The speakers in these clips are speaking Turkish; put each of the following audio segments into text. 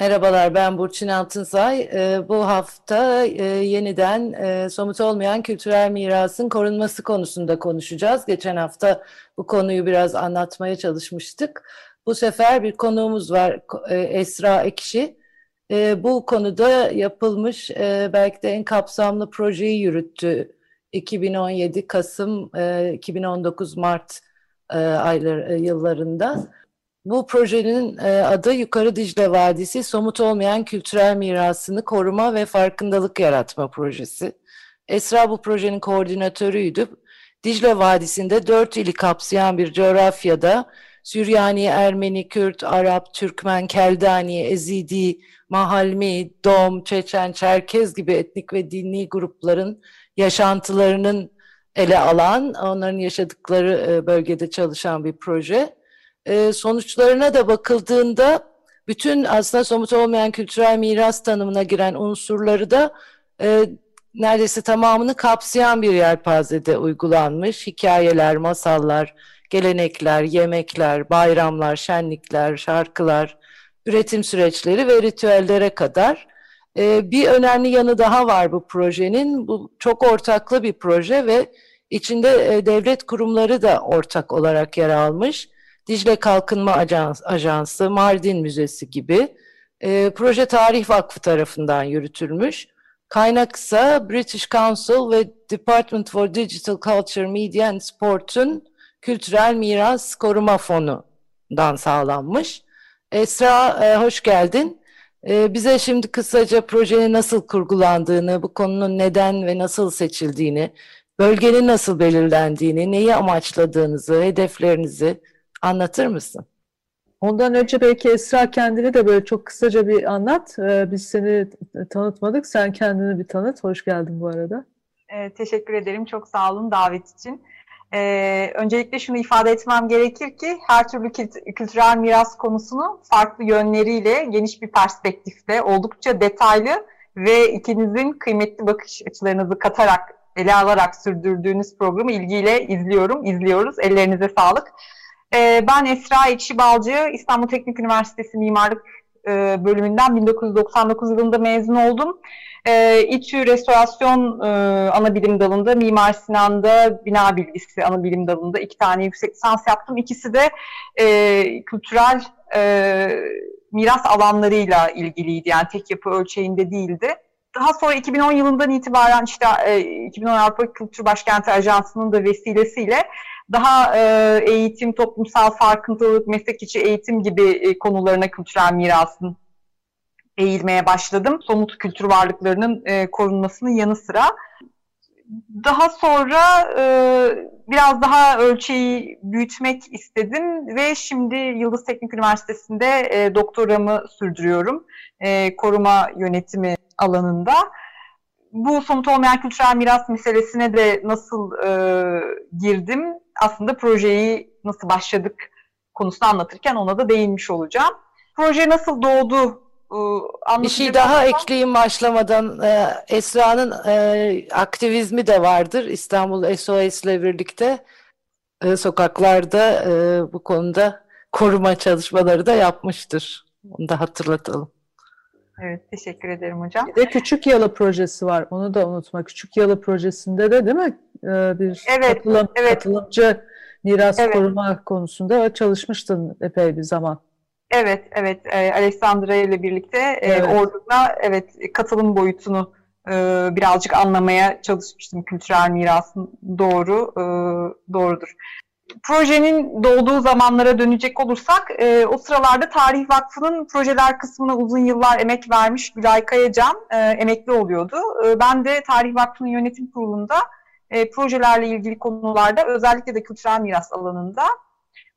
Merhabalar ben Burçin Altınsay. Ee, bu hafta e, yeniden e, somut olmayan kültürel mirasın korunması konusunda konuşacağız. Geçen hafta bu konuyu biraz anlatmaya çalışmıştık. Bu sefer bir konuğumuz var e, Esra Ekşi. Bu konuda yapılmış belki de en kapsamlı projeyi yürüttü. 2017 Kasım, e, 2019 Mart e, aylar, e, yıllarında. Bu projenin e, adı Yukarı Dicle Vadisi Somut Olmayan Kültürel Mirasını Koruma ve Farkındalık Yaratma Projesi. Esra bu projenin koordinatörüydü. Dicle Vadisi'nde dört ili kapsayan bir coğrafyada Süryani, Ermeni, Kürt, Arap, Türkmen, Keldani, Ezidi, Mahalmi, Dom, Çeçen, Çerkez gibi etnik ve dini grupların yaşantılarının ele alan, onların yaşadıkları e, bölgede çalışan bir proje e, sonuçlarına da bakıldığında bütün aslında somut olmayan kültürel miras tanımına giren unsurları da e, neredeyse tamamını kapsayan bir yelpazede uygulanmış. Hikayeler, masallar, gelenekler, yemekler, bayramlar, şenlikler, şarkılar, üretim süreçleri ve ritüellere kadar. E, bir önemli yanı daha var bu projenin. Bu çok ortaklı bir proje ve içinde e, devlet kurumları da ortak olarak yer almış. Dicle Kalkınma Ajans, Ajansı, Mardin Müzesi gibi e, proje Tarih Vakfı tarafından yürütülmüş. Kaynak ise British Council ve Department for Digital Culture, Media and Sport'un Kültürel Miras Koruma Fonu'dan sağlanmış. Esra e, hoş geldin. E, bize şimdi kısaca projenin nasıl kurgulandığını, bu konunun neden ve nasıl seçildiğini, bölgenin nasıl belirlendiğini, neyi amaçladığınızı, hedeflerinizi anlatır mısın? Ondan önce belki Esra kendini de böyle çok kısaca bir anlat. Ee, biz seni tanıtmadık. Sen kendini bir tanıt. Hoş geldin bu arada. Ee, teşekkür ederim. Çok sağ olun davet için. Ee, öncelikle şunu ifade etmem gerekir ki her türlü kültürel miras konusunu farklı yönleriyle, geniş bir perspektifle, oldukça detaylı ve ikinizin kıymetli bakış açılarınızı katarak, ele alarak sürdürdüğünüz programı ilgiyle izliyorum, izliyoruz. Ellerinize sağlık. Ee, ben Esra Ekşi Balcı, İstanbul Teknik Üniversitesi Mimarlık e, bölümünden 1999 yılında mezun oldum. E, İTÜ Restorasyon e, ana bilim dalında, Mimar Sinan'da bina bilgisi ana bilim dalında iki tane yüksek lisans yaptım. İkisi de e, kültürel e, miras alanlarıyla ilgiliydi. Yani tek yapı ölçeğinde değildi. Daha sonra 2010 yılından itibaren işte e, 2010 Avrupa Kültür Başkenti Ajansı'nın da vesilesiyle daha e, eğitim, toplumsal farkındalık, meslek içi eğitim gibi e, konularına kültürel mirasın eğilmeye başladım. Somut kültür varlıklarının e, korunmasının yanı sıra. Daha sonra e, biraz daha ölçeği büyütmek istedim ve şimdi Yıldız Teknik Üniversitesi'nde e, doktoramı sürdürüyorum. E, koruma yönetimi alanında. Bu somut olmayan kültürel miras meselesine de nasıl e, girdim aslında projeyi nasıl başladık konusunu anlatırken ona da değinmiş olacağım. Proje nasıl doğdu e, bir şey daha ama... ekleyeyim başlamadan. Ee, Esra'nın e, aktivizmi de vardır. İstanbul SOS ile birlikte e, sokaklarda e, bu konuda koruma çalışmaları da yapmıştır. Onu da hatırlatalım. Evet, teşekkür ederim hocam. Bir de Küçük Yalı projesi var. Onu da unutma. Küçük Yalı projesinde de değil mi? Ee, bir evet, katılım, evet. katılımcı miras evet. koruma konusunda çalışmıştın epey bir zaman. Evet, evet. E, Alessandra ile birlikte e, evet. orada evet katılım boyutunu e, birazcık anlamaya çalışmıştım. Kültürel mirasın doğru, e, doğrudur. Projenin doğduğu zamanlara dönecek olursak, e, o sıralarda Tarih Vakfı'nın projeler kısmına uzun yıllar emek vermiş Gülay Kayacan e, emekli oluyordu. E, ben de Tarih Vakfı'nın yönetim kurulunda e, projelerle ilgili konularda özellikle de kültürel miras alanında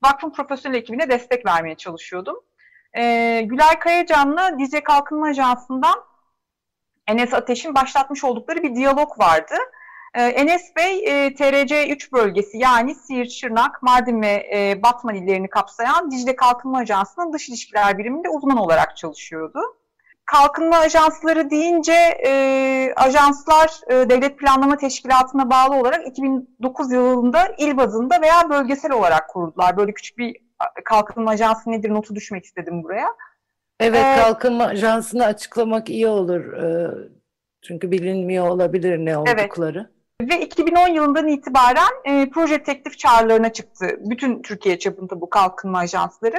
vakfın profesyonel ekibine destek vermeye çalışıyordum. E, Gülay Kayacan'la Dicle Kalkınma Ajansı'ndan Enes Ateş'in başlatmış oldukları bir diyalog vardı. Ee, Enes Bey e, TRC 3 bölgesi yani Siirt, Şırnak, Mardin ve e, Batman illerini kapsayan Dicle Kalkınma Ajansı'nın dış ilişkiler biriminde uzman olarak çalışıyordu. Kalkınma ajansları deyince e, ajanslar e, Devlet Planlama Teşkilatı'na bağlı olarak 2009 yılında il bazında veya bölgesel olarak kuruldular. Böyle küçük bir kalkınma ajansı nedir notu düşmek istedim buraya. Evet, ee, kalkınma ajansını açıklamak iyi olur. Ee, çünkü bilinmiyor olabilir ne oldukları. Evet. Ve 2010 yılından itibaren e, proje teklif çağrılarına çıktı. Bütün Türkiye çapında bu kalkınma ajansları.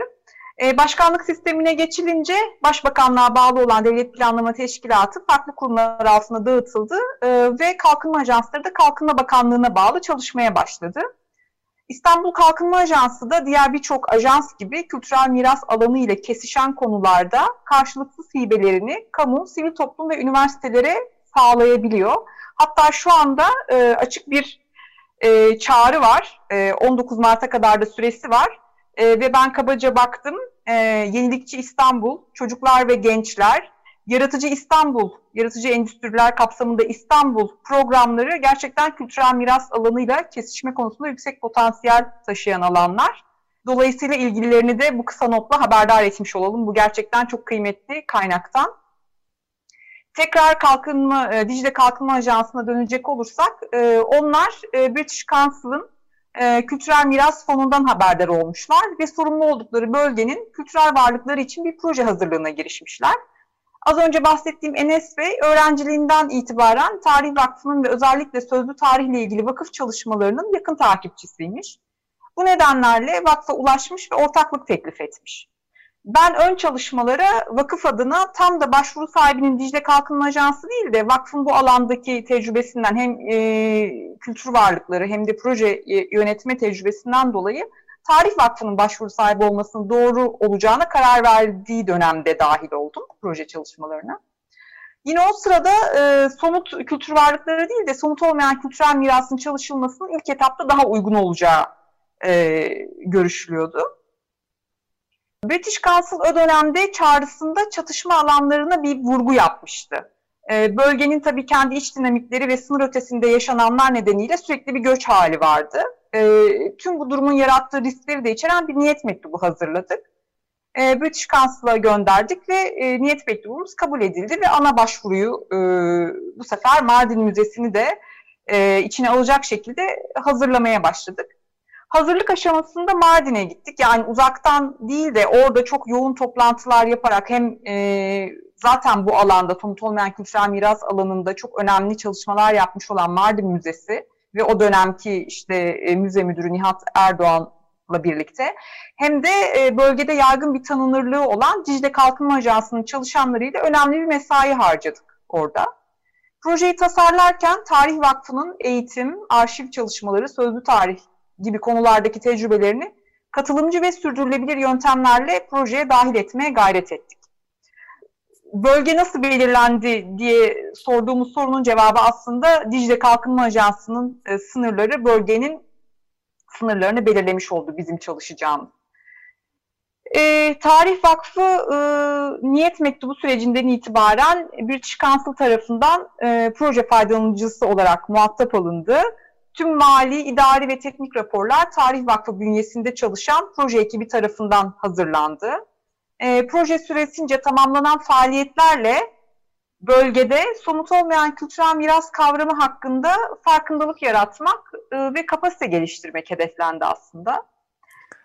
E, başkanlık sistemine geçilince Başbakanlığa bağlı olan Devlet Planlama Teşkilatı farklı kurumlar altında dağıtıldı e, ve kalkınma ajansları da Kalkınma Bakanlığı'na bağlı çalışmaya başladı. İstanbul Kalkınma Ajansı da diğer birçok ajans gibi kültürel miras alanı ile kesişen konularda karşılıksız hibelerini kamu, sivil toplum ve üniversitelere sağlayabiliyor. Hatta şu anda e, açık bir e, çağrı var. E, 19 Mart'a kadar da süresi var. E, ve ben kabaca baktım. E, Yenilikçi İstanbul, Çocuklar ve Gençler, Yaratıcı İstanbul, Yaratıcı Endüstriler kapsamında İstanbul programları gerçekten kültürel miras alanıyla kesişme konusunda yüksek potansiyel taşıyan alanlar. Dolayısıyla ilgililerini de bu kısa notla haberdar etmiş olalım. Bu gerçekten çok kıymetli kaynaktan. Tekrar kalkınma, e, Dicle Kalkınma Ajansı'na dönecek olursak, e, onlar e, British Council'ın e, Kültürel Miras Fonu'ndan haberdar olmuşlar ve sorumlu oldukları bölgenin kültürel varlıkları için bir proje hazırlığına girişmişler. Az önce bahsettiğim Enes Bey öğrenciliğinden itibaren Tarih Vakfı'nın ve özellikle sözlü tarihle ilgili vakıf çalışmalarının yakın takipçisiymiş. Bu nedenlerle vakfa ulaşmış ve ortaklık teklif etmiş. Ben ön çalışmalara vakıf adına tam da başvuru sahibinin Dicle Kalkınma Ajansı değil de vakfın bu alandaki tecrübesinden hem e, kültür varlıkları hem de proje yönetme tecrübesinden dolayı Tarih Vakfı'nın başvuru sahibi olmasının doğru olacağına karar verdiği dönemde dahil oldum proje çalışmalarına. Yine o sırada e, somut kültür varlıkları değil de somut olmayan kültürel mirasın çalışılmasının ilk etapta daha uygun olacağı e, görüşülüyordu. British Council o dönemde çağrısında çatışma alanlarına bir vurgu yapmıştı. E, bölgenin tabii kendi iç dinamikleri ve sınır ötesinde yaşananlar nedeniyle sürekli bir göç hali vardı e, tüm bu durumun yarattığı riskleri de içeren bir niyet mektubu hazırladık. E, British Council'a gönderdik ve e, niyet mektubumuz kabul edildi ve ana başvuruyu e, bu sefer Mardin Müzesi'ni de e, içine alacak şekilde hazırlamaya başladık. Hazırlık aşamasında Mardin'e gittik. Yani uzaktan değil de orada çok yoğun toplantılar yaparak hem e, zaten bu alanda somut olmayan kültürel miras alanında çok önemli çalışmalar yapmış olan Mardin Müzesi ve o dönemki işte e, müze müdürü Nihat Erdoğan'la birlikte hem de e, bölgede yaygın bir tanınırlığı olan Dicle Kalkınma Ajansı'nın çalışanlarıyla önemli bir mesai harcadık orada. Projeyi tasarlarken Tarih Vakfı'nın eğitim, arşiv çalışmaları, sözlü tarih gibi konulardaki tecrübelerini katılımcı ve sürdürülebilir yöntemlerle projeye dahil etmeye gayret ettik bölge nasıl belirlendi diye sorduğumuz sorunun cevabı aslında Dicle Kalkınma Ajansı'nın e, sınırları bölgenin sınırlarını belirlemiş oldu bizim çalışacağımız. E, Tarih Vakfı e, niyet mektubu sürecinden itibaren British Council tarafından e, proje faydalanıcısı olarak muhatap alındı. Tüm mali, idari ve teknik raporlar Tarih Vakfı bünyesinde çalışan proje ekibi tarafından hazırlandı e, proje süresince tamamlanan faaliyetlerle bölgede somut olmayan kültürel miras kavramı hakkında farkındalık yaratmak e, ve kapasite geliştirmek hedeflendi aslında.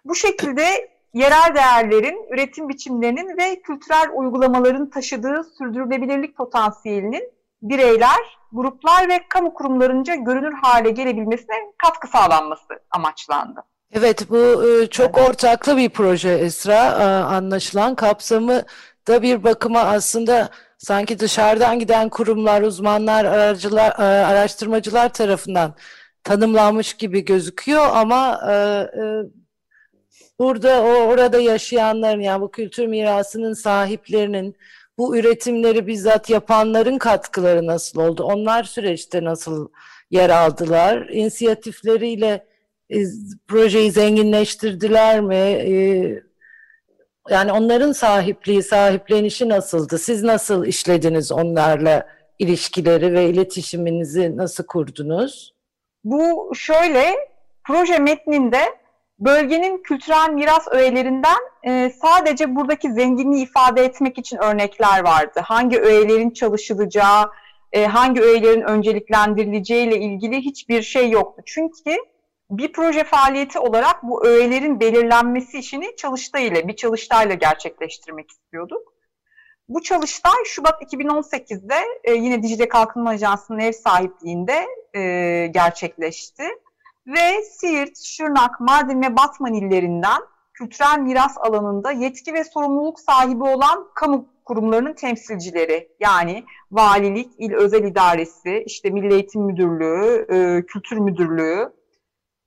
Bu şekilde yerel değerlerin, üretim biçimlerinin ve kültürel uygulamaların taşıdığı sürdürülebilirlik potansiyelinin bireyler, gruplar ve kamu kurumlarınca görünür hale gelebilmesine katkı sağlanması amaçlandı. Evet bu e, çok ortaklı bir proje Esra e, anlaşılan kapsamı da bir bakıma aslında sanki dışarıdan giden kurumlar, uzmanlar, aracılar, e, araştırmacılar tarafından tanımlanmış gibi gözüküyor ama burada orada yaşayanların yani bu kültür mirasının sahiplerinin bu üretimleri bizzat yapanların katkıları nasıl oldu? Onlar süreçte nasıl yer aldılar? İnisiyatifleriyle e, projeyi zenginleştirdiler mi? E, yani onların sahipliği, sahiplenişi nasıldı? Siz nasıl işlediniz onlarla ilişkileri ve iletişiminizi nasıl kurdunuz? Bu şöyle, proje metninde bölgenin kültürel miras öğelerinden e, sadece buradaki zenginliği ifade etmek için örnekler vardı. Hangi öğelerin çalışılacağı, e, hangi öğelerin önceliklendirileceği ile ilgili hiçbir şey yoktu. Çünkü bir proje faaliyeti olarak bu öğelerin belirlenmesi işini çalıştay ile, bir çalıştayla gerçekleştirmek istiyorduk. Bu çalıştay Şubat 2018'de e, yine Dicle Kalkınma Ajansı'nın ev sahipliğinde e, gerçekleşti. Ve Siirt, Şırnak, Mardin ve Batman illerinden kültürel miras alanında yetki ve sorumluluk sahibi olan kamu kurumlarının temsilcileri yani valilik, il özel idaresi, işte Milli Eğitim Müdürlüğü, e, Kültür Müdürlüğü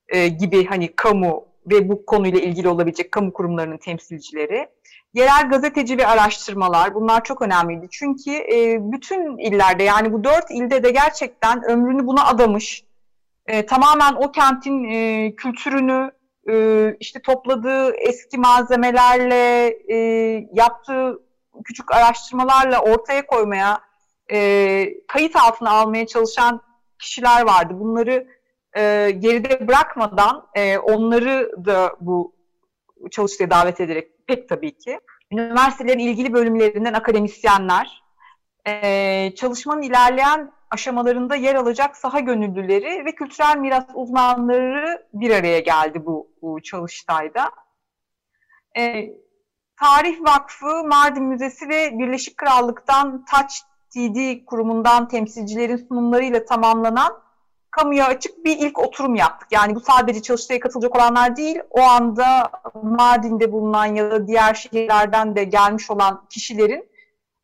e, gibi hani kamu ve bu konuyla ilgili olabilecek kamu kurumlarının temsilcileri, yerel gazeteci ve araştırmalar bunlar çok önemliydi. Çünkü e, bütün illerde yani bu dört ilde de gerçekten ömrünü buna adamış, e, tamamen o kentin e, kültürünü e, işte topladığı eski malzemelerle e, yaptığı küçük araştırmalarla ortaya koymaya e, kayıt altına almaya çalışan kişiler vardı. Bunları e, geride bırakmadan e, onları da bu çalıştaya davet ederek pek tabii ki üniversitelerin ilgili bölümlerinden akademisyenler, e, çalışmanın ilerleyen aşamalarında yer alacak saha gönüllüleri ve kültürel miras uzmanları bir araya geldi bu, bu çalıştayda. E, Tarih Vakfı, Mardin Müzesi ve Birleşik Krallık'tan Touch TD kurumundan temsilcilerin sunumlarıyla tamamlanan kamuya açık bir ilk oturum yaptık. Yani bu sadece çalıştaya katılacak olanlar değil, o anda Mardin'de bulunan ya da diğer şehirlerden de gelmiş olan kişilerin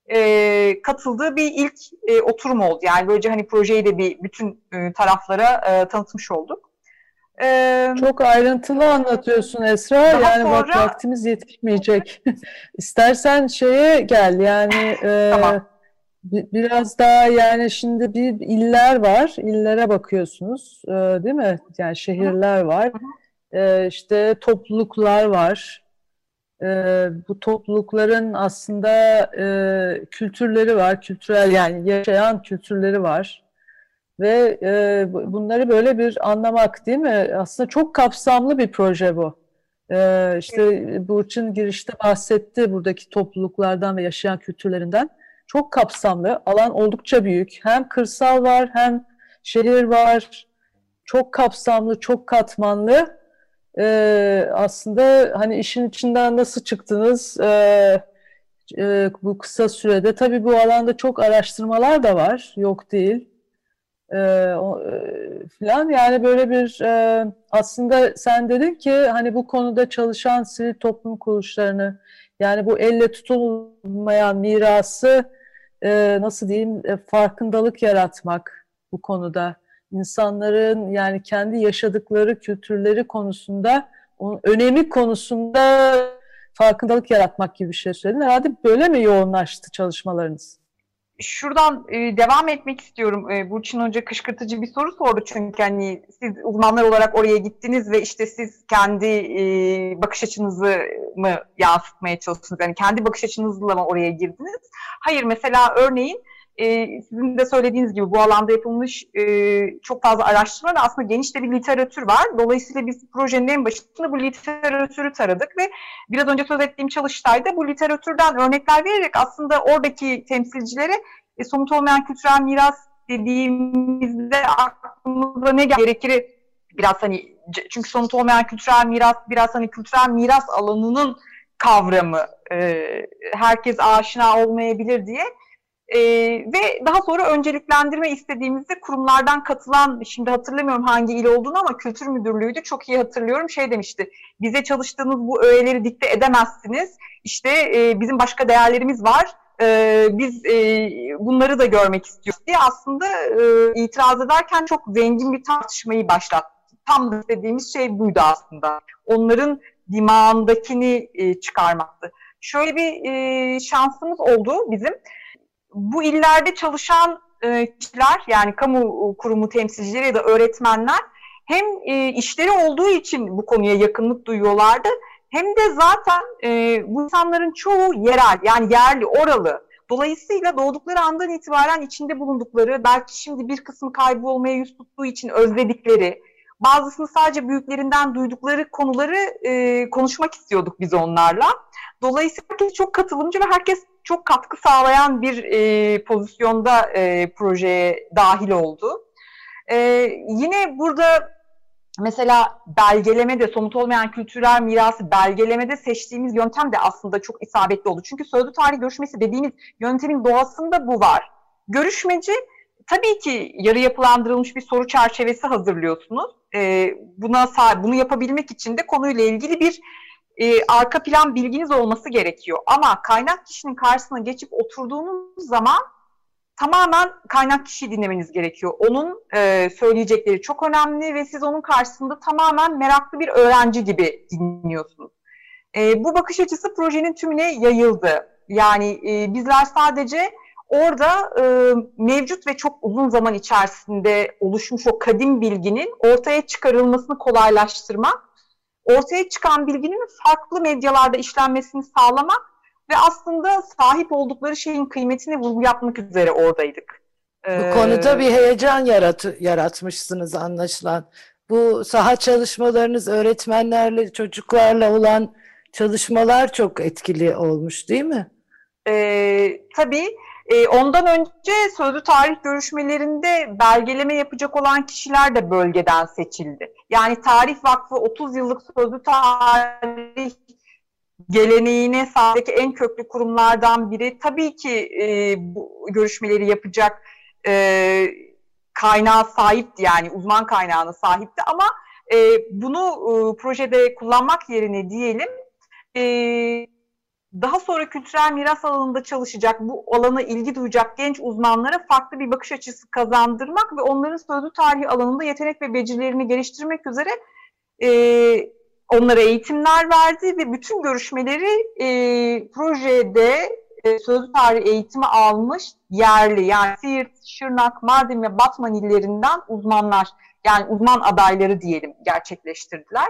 e, katıldığı bir ilk e, oturum oldu. Yani böylece hani projeyi de bir bütün e, taraflara e, tanıtmış olduk. Ee, Çok ayrıntılı anlatıyorsun Esra. Yani sonra... bak vaktimiz yetişmeyecek. İstersen şeye gel yani e, tamam. biraz daha yani şimdi bir iller var. İllere bakıyorsunuz e, değil mi? Yani şehirler var. E, işte topluluklar var. E, bu toplulukların aslında e, kültürleri var. Kültürel yani yaşayan kültürleri var ve e, bunları böyle bir anlamak değil mi? Aslında çok kapsamlı bir proje bu. E, işte Burçin girişte bahsetti buradaki topluluklardan ve yaşayan kültürlerinden. Çok kapsamlı, alan oldukça büyük. Hem kırsal var hem şehir var. Çok kapsamlı, çok katmanlı. E, aslında hani işin içinden nasıl çıktınız? E, e, bu kısa sürede? Tabii bu alanda çok araştırmalar da var, yok değil. E, e, falan yani böyle bir e, aslında sen dedin ki hani bu konuda çalışan sivil toplum kuruluşlarını yani bu elle tutulmayan mirası e, nasıl diyeyim e, farkındalık yaratmak bu konuda insanların yani kendi yaşadıkları kültürleri konusunda onun önemi konusunda farkındalık yaratmak gibi bir şey söyledin. Herhalde böyle mi yoğunlaştı çalışmalarınız? şuradan e, devam etmek istiyorum. E, Burçin Hoca kışkırtıcı bir soru sordu çünkü hani siz uzmanlar olarak oraya gittiniz ve işte siz kendi e, bakış açınızı mı yansıtmaya çalıştınız? Yani kendi bakış açınızla mı oraya girdiniz? Hayır mesela örneğin e, sizin de söylediğiniz gibi bu alanda yapılmış e, çok fazla araştırma ve aslında geniş de bir literatür var. Dolayısıyla biz projenin en başında bu literatürü taradık ve biraz önce söz ettiğim çalıştayda bu literatürden örnekler vererek aslında oradaki temsilcilere e, somut olmayan kültürel miras dediğimizde aklımıza ne gerekir biraz hani çünkü somut olmayan kültürel miras biraz hani kültürel miras alanının kavramı e, herkes aşina olmayabilir diye ee, ve daha sonra önceliklendirme istediğimizde kurumlardan katılan, şimdi hatırlamıyorum hangi il olduğunu ama kültür müdürlüğüydü, çok iyi hatırlıyorum, şey demişti, bize çalıştığınız bu öğeleri dikte edemezsiniz, işte e, bizim başka değerlerimiz var, e, biz e, bunları da görmek istiyoruz diye aslında e, itiraz ederken çok zengin bir tartışmayı başlattı. Tam da istediğimiz şey buydu aslında. Onların dimağındakini e, çıkarmaktı. Şöyle bir e, şansımız oldu bizim bu illerde çalışan e, kişiler yani kamu kurumu temsilcileri ya da öğretmenler hem e, işleri olduğu için bu konuya yakınlık duyuyorlardı hem de zaten e, bu insanların çoğu yerel yani yerli, oralı. Dolayısıyla doğdukları andan itibaren içinde bulundukları, belki şimdi bir kısmı kaybolmaya yüz tuttuğu için özledikleri, bazısını sadece büyüklerinden duydukları konuları e, konuşmak istiyorduk biz onlarla. Dolayısıyla herkes çok katılımcı ve herkes çok katkı sağlayan bir e, pozisyonda e, projeye dahil oldu. E, yine burada mesela belgelemede, somut olmayan kültürel mirası belgelemede seçtiğimiz yöntem de aslında çok isabetli oldu. Çünkü sözlü tarih görüşmesi dediğimiz yöntemin doğasında bu var. Görüşmeci tabii ki yarı yapılandırılmış bir soru çerçevesi hazırlıyorsunuz. Ee, buna bunu yapabilmek için de konuyla ilgili bir e, arka plan bilginiz olması gerekiyor. Ama kaynak kişinin karşısına geçip oturduğunuz zaman tamamen kaynak kişiyi dinlemeniz gerekiyor. Onun e, söyleyecekleri çok önemli ve siz onun karşısında tamamen meraklı bir öğrenci gibi dinliyorsunuz. E, bu bakış açısı projenin tümüne yayıldı. Yani e, bizler sadece orada e, mevcut ve çok uzun zaman içerisinde oluşmuş o kadim bilginin ortaya çıkarılmasını kolaylaştırmak, ortaya çıkan bilginin farklı medyalarda işlenmesini sağlamak ve aslında sahip oldukları şeyin kıymetini vurgu yapmak üzere oradaydık. Bu ee, konuda bir heyecan yarat yaratmışsınız anlaşılan. Bu saha çalışmalarınız öğretmenlerle, çocuklarla olan çalışmalar çok etkili olmuş değil mi? E, tabii. E, ondan önce sözlü tarih görüşmelerinde belgeleme yapacak olan kişiler de bölgeden seçildi. Yani Tarih Vakfı 30 yıllık sözlü tarih geleneğine sahip en köklü kurumlardan biri. Tabii ki e, bu görüşmeleri yapacak e, kaynağa sahipti yani uzman kaynağına sahipti ama e, bunu e, projede kullanmak yerine diyelim e, daha sonra kültürel miras alanında çalışacak, bu alana ilgi duyacak genç uzmanlara farklı bir bakış açısı kazandırmak ve onların sözlü tarihi alanında yetenek ve becerilerini geliştirmek üzere e, onlara eğitimler verdi ve bütün görüşmeleri e, projede e, sözlü tarih eğitimi almış yerli yani Siirt, Şırnak, Mardin ve Batman illerinden uzmanlar yani uzman adayları diyelim gerçekleştirdiler.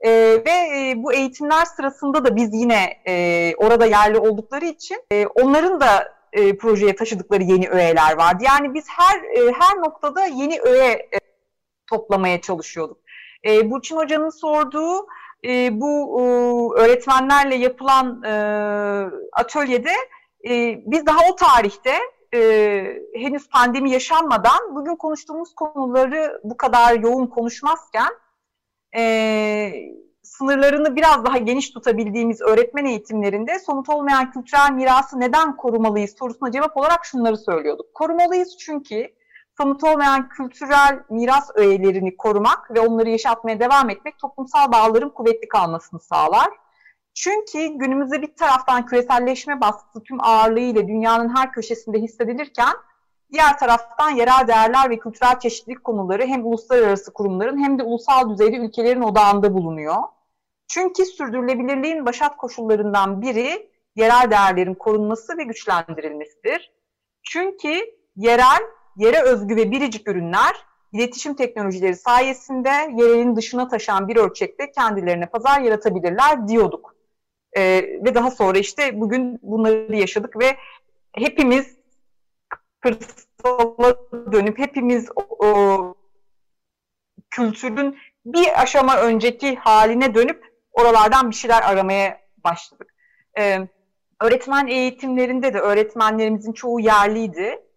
E, ve e, bu eğitimler sırasında da biz yine e, orada yerli oldukları için e, onların da e, projeye taşıdıkları yeni öğeler vardı. Yani biz her e, her noktada yeni öğe e, toplamaya çalışıyorduk. E, Burçin Hoca'nın sorduğu e, bu e, öğretmenlerle yapılan e, atölyede e, biz daha o tarihte e, henüz pandemi yaşanmadan bugün konuştuğumuz konuları bu kadar yoğun konuşmazken e, sınırlarını biraz daha geniş tutabildiğimiz öğretmen eğitimlerinde somut olmayan kültürel mirası neden korumalıyız sorusuna cevap olarak şunları söylüyorduk. Korumalıyız çünkü somut olmayan kültürel miras öğelerini korumak ve onları yaşatmaya devam etmek toplumsal bağların kuvvetli kalmasını sağlar. Çünkü günümüzde bir taraftan küreselleşme baskısı tüm ağırlığıyla dünyanın her köşesinde hissedilirken diğer taraftan yerel değerler ve kültürel çeşitlilik konuları hem uluslararası kurumların hem de ulusal düzeyde ülkelerin odağında bulunuyor. Çünkü sürdürülebilirliğin başat koşullarından biri yerel değerlerin korunması ve güçlendirilmesidir. Çünkü yerel yere özgü ve biricik ürünler iletişim teknolojileri sayesinde yerelin dışına taşan bir ölçekte kendilerine pazar yaratabilirler diyorduk. Ee, ve daha sonra işte bugün bunları yaşadık ve hepimiz kırsala dönüp hepimiz o, kültürün bir aşama önceki haline dönüp oralardan bir şeyler aramaya başladık. Ee, öğretmen eğitimlerinde de öğretmenlerimizin çoğu yerliydi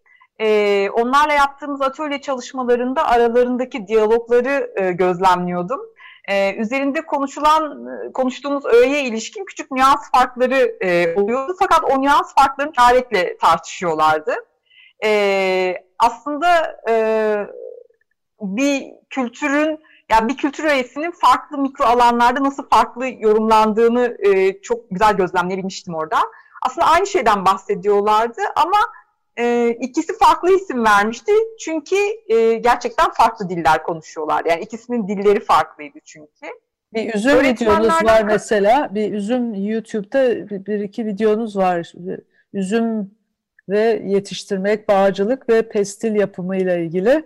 e, onlarla yaptığımız atölye çalışmalarında aralarındaki diyalogları e, gözlemliyordum. E, üzerinde konuşulan, konuştuğumuz öğeye ilişkin küçük nüans farkları e, oluyordu. Fakat o nüans farklarını çaretle tartışıyorlardı. E, aslında e, bir kültürün yani bir kültür öğesinin farklı mikro alanlarda nasıl farklı yorumlandığını e, çok güzel gözlemleyebilmiştim orada. Aslında aynı şeyden bahsediyorlardı ama e, ikisi farklı isim vermişti. Çünkü e, gerçekten farklı diller konuşuyorlar. Yani ikisinin dilleri farklıydı çünkü. Bir üzüm videonuz var mesela. Bir üzüm YouTube'da bir, bir iki videonuz var. Üzüm ve yetiştirmek, bağcılık ve pestil yapımıyla ilgili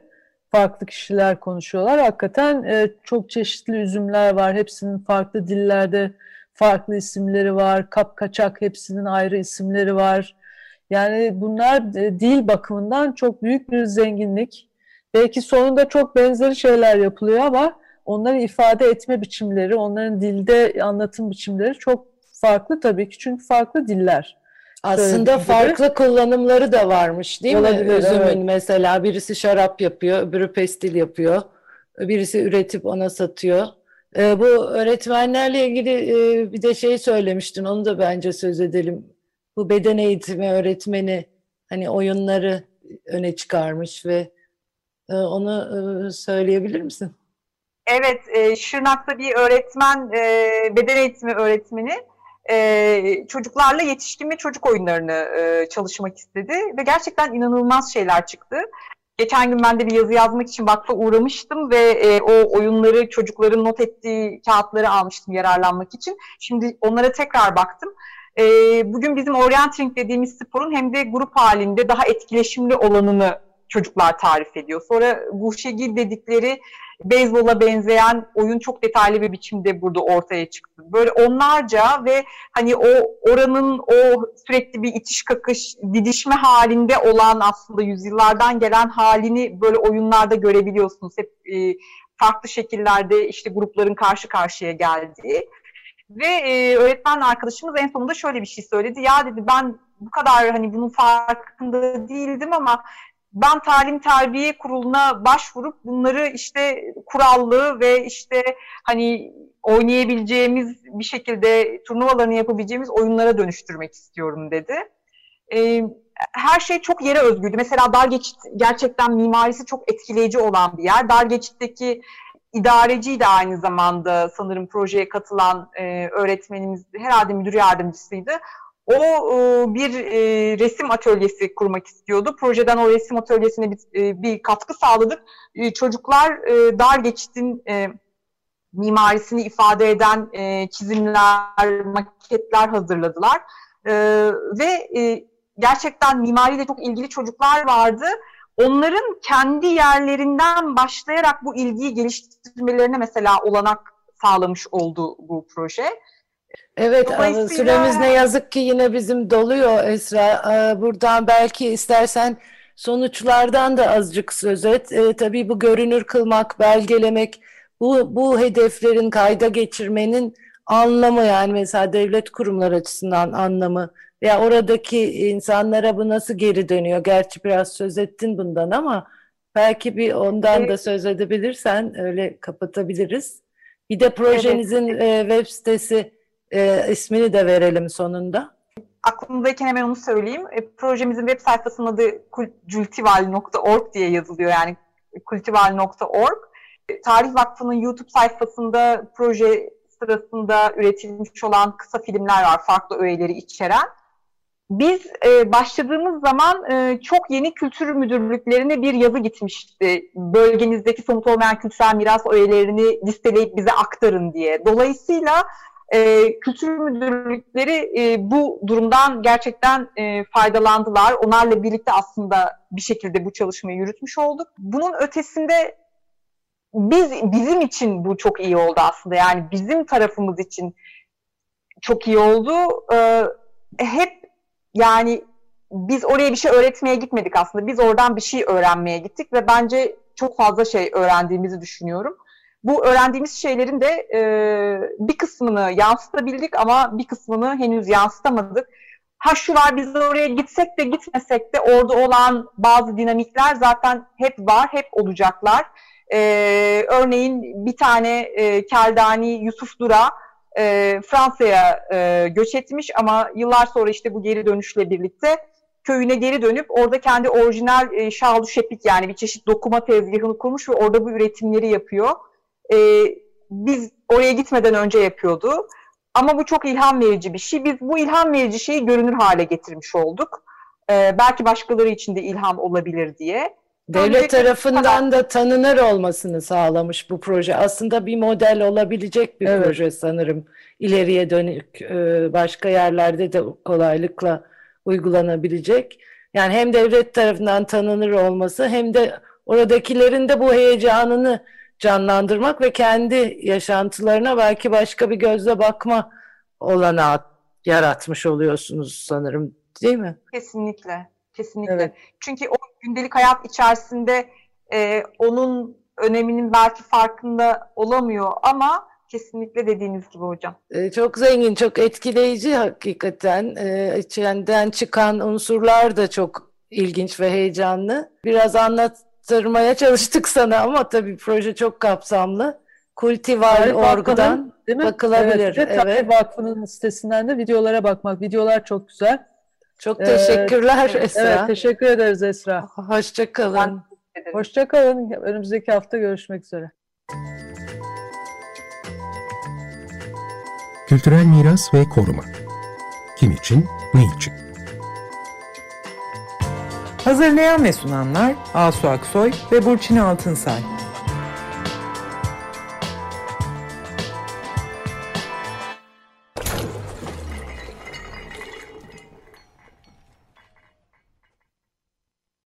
farklı kişiler konuşuyorlar. Hakikaten e, çok çeşitli üzümler var. Hepsinin farklı dillerde farklı isimleri var. Kap kaçak hepsinin ayrı isimleri var Yani bunlar e, dil bakımından çok büyük bir zenginlik. Belki sonunda çok benzeri şeyler yapılıyor ama onları ifade etme biçimleri, onların dilde anlatım biçimleri çok farklı tabii ki çünkü farklı diller. Aslında farklı kullanımları da varmış değil Olabilir, mi? Üzümün evet. mesela birisi şarap yapıyor, öbürü pestil yapıyor. Birisi üretip ona satıyor. Ee, bu öğretmenlerle ilgili e, bir de şey söylemiştin, onu da bence söz edelim. Bu beden eğitimi öğretmeni hani oyunları öne çıkarmış ve e, onu e, söyleyebilir misin? Evet, e, Şırnak'ta bir öğretmen, e, beden eğitimi öğretmeni e, çocuklarla yetişkin ve çocuk oyunlarını e, çalışmak istedi ve gerçekten inanılmaz şeyler çıktı. Geçen gün ben de bir yazı yazmak için vakfa uğramıştım ve e, o oyunları çocukların not ettiği kağıtları almıştım yararlanmak için. Şimdi onlara tekrar baktım. E, bugün bizim orienting dediğimiz sporun hem de grup halinde daha etkileşimli olanını çocuklar tarif ediyor. Sonra Guşegil dedikleri beyzbola benzeyen oyun çok detaylı bir biçimde burada ortaya çıktı. Böyle onlarca ve hani o oranın o sürekli bir itiş kakış, didişme halinde olan aslında yüzyıllardan gelen halini böyle oyunlarda görebiliyorsunuz. Hep e, farklı şekillerde işte grupların karşı karşıya geldiği. Ve e, öğretmen arkadaşımız en sonunda şöyle bir şey söyledi. Ya dedi ben bu kadar hani bunun farkında değildim ama ben talim terbiye kuruluna başvurup bunları işte kurallı ve işte hani oynayabileceğimiz bir şekilde turnuvalarını yapabileceğimiz oyunlara dönüştürmek istiyorum dedi. Ee, her şey çok yere özgüydü. Mesela dar geçit gerçekten mimarisi çok etkileyici olan bir yer. Dar geçitteki idareci de aynı zamanda sanırım projeye katılan e, öğretmenimiz herhalde müdür yardımcısıydı. O e, bir e, resim atölyesi kurmak istiyordu. Projeden o resim atölyesine bir, e, katkı sağladık. Çocuklar dar geçitin mimarisini ifade eden çizimler, maketler hazırladılar. Ve gerçekten mimariyle çok ilgili çocuklar vardı. Onların kendi yerlerinden başlayarak bu ilgiyi geliştirmelerine mesela olanak sağlamış oldu bu proje. Evet, süremiz ne yazık ki yine bizim doluyor Esra. Buradan belki istersen sonuçlardan da azıcık söz et. E, tabii bu görünür kılmak, belgelemek, bu, bu hedeflerin kayda geçirmenin anlamı yani mesela devlet kurumlar açısından anlamı veya oradaki insanlara bu nasıl geri dönüyor? Gerçi biraz söz ettin bundan ama belki bir ondan da söz edebilirsen öyle kapatabiliriz. Bir de projenizin evet. web sitesi e, ismini de verelim sonunda. Aklımdayken hemen onu söyleyeyim. E, projemizin web sayfasının adı cultival.org diye yazılıyor. Yani cultival.org. E, Tarih Vakfı'nın YouTube sayfasında proje sırasında üretilmiş olan kısa filmler var. Farklı öğeleri içeren. Biz e, başladığımız zaman e, çok yeni kültür müdürlüklerine bir yazı gitmişti. Bölgenizdeki somut olmayan kültürel miras öğelerini listeleyip bize aktarın diye. Dolayısıyla e, kültür müdürlükleri e, bu durumdan gerçekten e, faydalandılar. Onlarla birlikte aslında bir şekilde bu çalışmayı yürütmüş olduk. Bunun ötesinde biz bizim için bu çok iyi oldu aslında. Yani bizim tarafımız için çok iyi oldu. E, hep yani biz oraya bir şey öğretmeye gitmedik aslında. Biz oradan bir şey öğrenmeye gittik ve bence çok fazla şey öğrendiğimizi düşünüyorum bu öğrendiğimiz şeylerin de e, bir kısmını yansıtabildik ama bir kısmını henüz yansıtamadık. Ha şu var biz oraya gitsek de gitmesek de orada olan bazı dinamikler zaten hep var, hep olacaklar. E, örneğin bir tane e, Keldani Yusuf Dura e, Fransa'ya e, göç etmiş ama yıllar sonra işte bu geri dönüşle birlikte köyüne geri dönüp orada kendi orijinal e, şalı şepik yani bir çeşit dokuma tezgahını kurmuş ve orada bu üretimleri yapıyor e, biz oraya gitmeden önce yapıyordu. Ama bu çok ilham verici bir şey. Biz bu ilham verici şeyi görünür hale getirmiş olduk. Ee, belki başkaları için de ilham olabilir diye. Devlet Önce tarafından da tanınır olmasını sağlamış bu proje. Aslında bir model olabilecek bir evet. proje sanırım. İleriye dönük e, başka yerlerde de kolaylıkla uygulanabilecek. Yani hem devlet tarafından tanınır olması hem de oradakilerin de bu heyecanını canlandırmak ve kendi yaşantılarına belki başka bir gözle bakma olanağı yaratmış oluyorsunuz sanırım değil mi? Kesinlikle. Kesinlikle. Evet. Çünkü o gündelik hayat içerisinde e, onun öneminin belki farkında olamıyor ama kesinlikle dediğiniz gibi hocam. Ee, Çok zengin, çok etkileyici hakikaten. Ee, İçinden çıkan unsurlar da çok ilginç ve heyecanlı. Biraz anlattırmaya çalıştık sana ama tabii proje çok kapsamlı. Kultivar Tarih orgudan bakılabilir. Evet, Tarih Evet. Vakfı'nın sitesinden de videolara bakmak. Videolar çok güzel. Çok Ee, teşekkürler evet, Esra. Evet, teşekkür ederiz Esra. Hoşça kalın. Hoşça kalın. Önümüzdeki hafta görüşmek üzere. Kültürel miras ve koruma. Kim için, ne için? Hazırlayan ve sunanlar Asu Aksoy ve Burçin Altınsay.